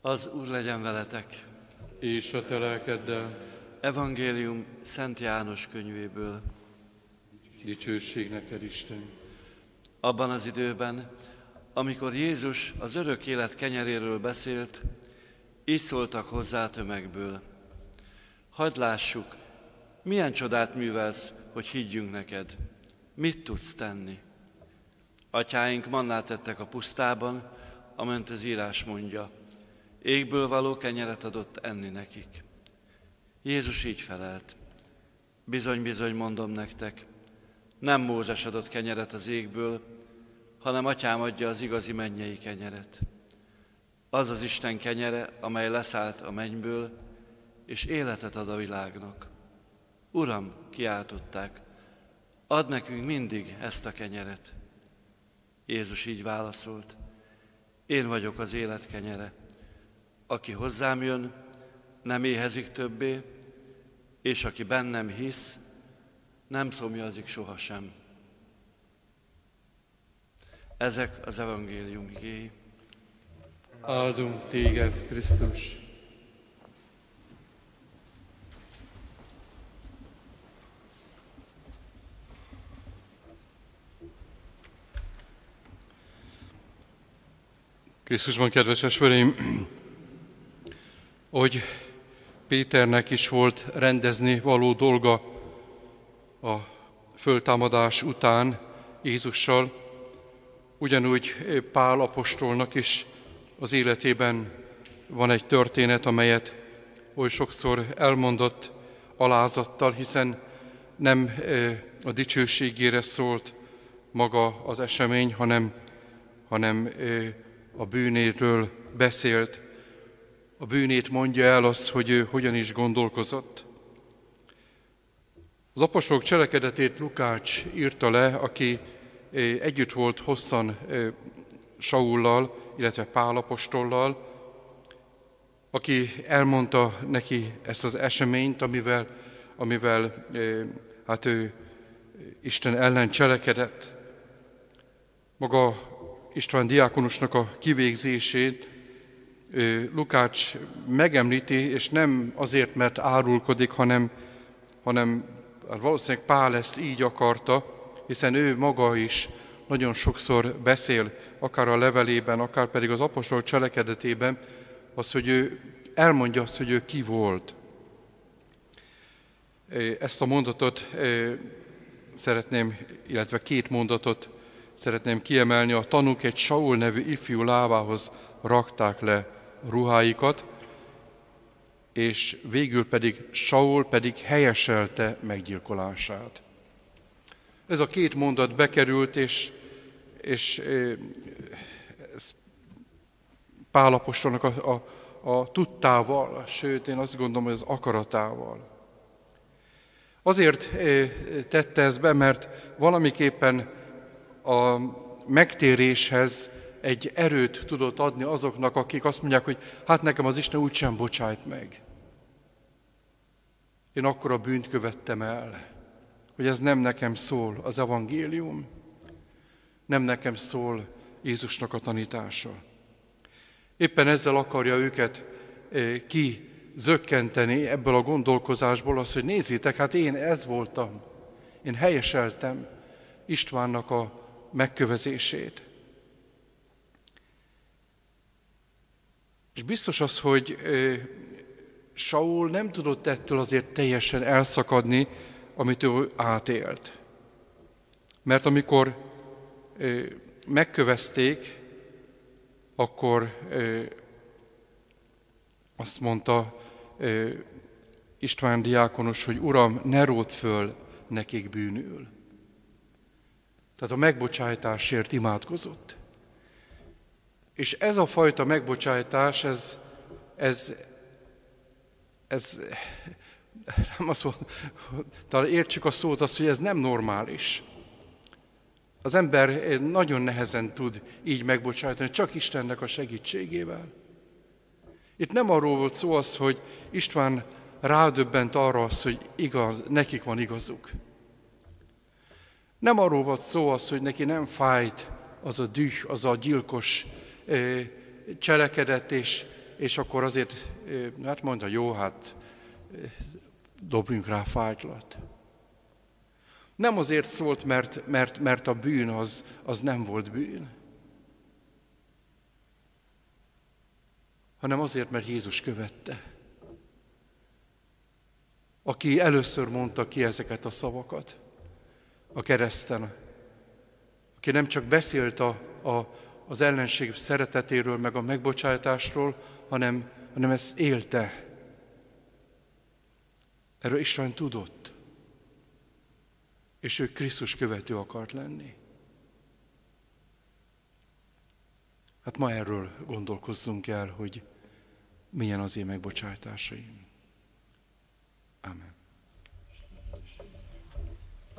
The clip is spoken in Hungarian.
Az Úr legyen veletek. És a te lelkeddel. Evangélium Szent János könyvéből. Dicsőség neked, Isten. Abban az időben, amikor Jézus az örök élet kenyeréről beszélt, így szóltak hozzá tömegből. Hagyd lássuk, milyen csodát művelsz, hogy higgyünk neked. Mit tudsz tenni? Atyáink mannát tettek a pusztában, amint az írás mondja. Égből való kenyeret adott enni nekik. Jézus így felelt. Bizony-bizony mondom nektek, nem Mózes adott kenyeret az égből, hanem atyám adja az igazi mennyei kenyeret. Az az Isten kenyere, amely leszállt a mennyből, és életet ad a világnak. Uram, kiáltották, ad nekünk mindig ezt a kenyeret. Jézus így válaszolt, én vagyok az élet kenyere. Aki hozzám jön, nem éhezik többé, és aki bennem hisz, nem szomjazik sohasem. Ezek az evangélium igéi. Áldunk téged, Krisztus! Krisztusban, kedves esvereim, hogy Péternek is volt rendezni való dolga a föltámadás után Jézussal, ugyanúgy Pál apostolnak is az életében van egy történet, amelyet oly sokszor elmondott alázattal, hiszen nem a dicsőségére szólt maga az esemény, hanem, hanem a bűnéről beszélt. A bűnét mondja el azt, hogy ő hogyan is gondolkozott. Az apostolok cselekedetét Lukács írta le, aki együtt volt hosszan Saullal, illetve Pál apostollal, aki elmondta neki ezt az eseményt, amivel, amivel hát ő Isten ellen cselekedett. Maga István diákonusnak a kivégzését Lukács megemlíti, és nem azért, mert árulkodik, hanem, hanem hát valószínűleg Pál ezt így akarta, hiszen ő maga is nagyon sokszor beszél, akár a levelében, akár pedig az apostol cselekedetében, az, hogy ő elmondja azt, hogy ő ki volt. Ezt a mondatot szeretném, illetve két mondatot szeretném kiemelni. A tanúk egy Saul nevű ifjú lábához rakták le ruháikat, és végül pedig Saul pedig helyeselte meggyilkolását. Ez a két mondat bekerült, és, és ez Pálapostolnak a, a, a tudtával, sőt, én azt gondolom, hogy az akaratával. Azért tette ez be, mert valamiképpen a megtéréshez egy erőt tudott adni azoknak, akik azt mondják, hogy hát nekem az Isten úgysem bocsájt meg. Én akkor a bűnt követtem el, hogy ez nem nekem szól az evangélium, nem nekem szól Jézusnak a tanítása. Éppen ezzel akarja őket eh, ki zökkenteni ebből a gondolkozásból az, hogy nézzétek, hát én ez voltam. Én helyeseltem Istvánnak a megkövezését. És biztos az, hogy Saul nem tudott ettől azért teljesen elszakadni, amit ő átélt. Mert amikor megkövezték, akkor azt mondta István diákonos, hogy Uram, ne ród föl nekik bűnül. Tehát a megbocsájtásért imádkozott. És ez a fajta megbocsájtás, ez, ez, ez nem az, talán értsük a szót azt, hogy ez nem normális. Az ember nagyon nehezen tud így megbocsájtani, csak Istennek a segítségével. Itt nem arról volt szó az, hogy István rádöbbent arra az, hogy igaz, nekik van igazuk. Nem arról volt szó az, hogy neki nem fájt az a düh, az a gyilkos cselekedet, és, és akkor azért, hát mondta, jó, hát dobjunk rá fájtlat. Nem azért szólt, mert, mert, mert a bűn az, az nem volt bűn, hanem azért, mert Jézus követte. Aki először mondta ki ezeket a szavakat a kereszten, aki nem csak beszélt a, a, az ellenség szeretetéről, meg a megbocsátásról, hanem, hanem ezt élte. Erről István tudott. És ő Krisztus követő akart lenni. Hát ma erről gondolkozzunk el, hogy milyen az én megbocsátásaim.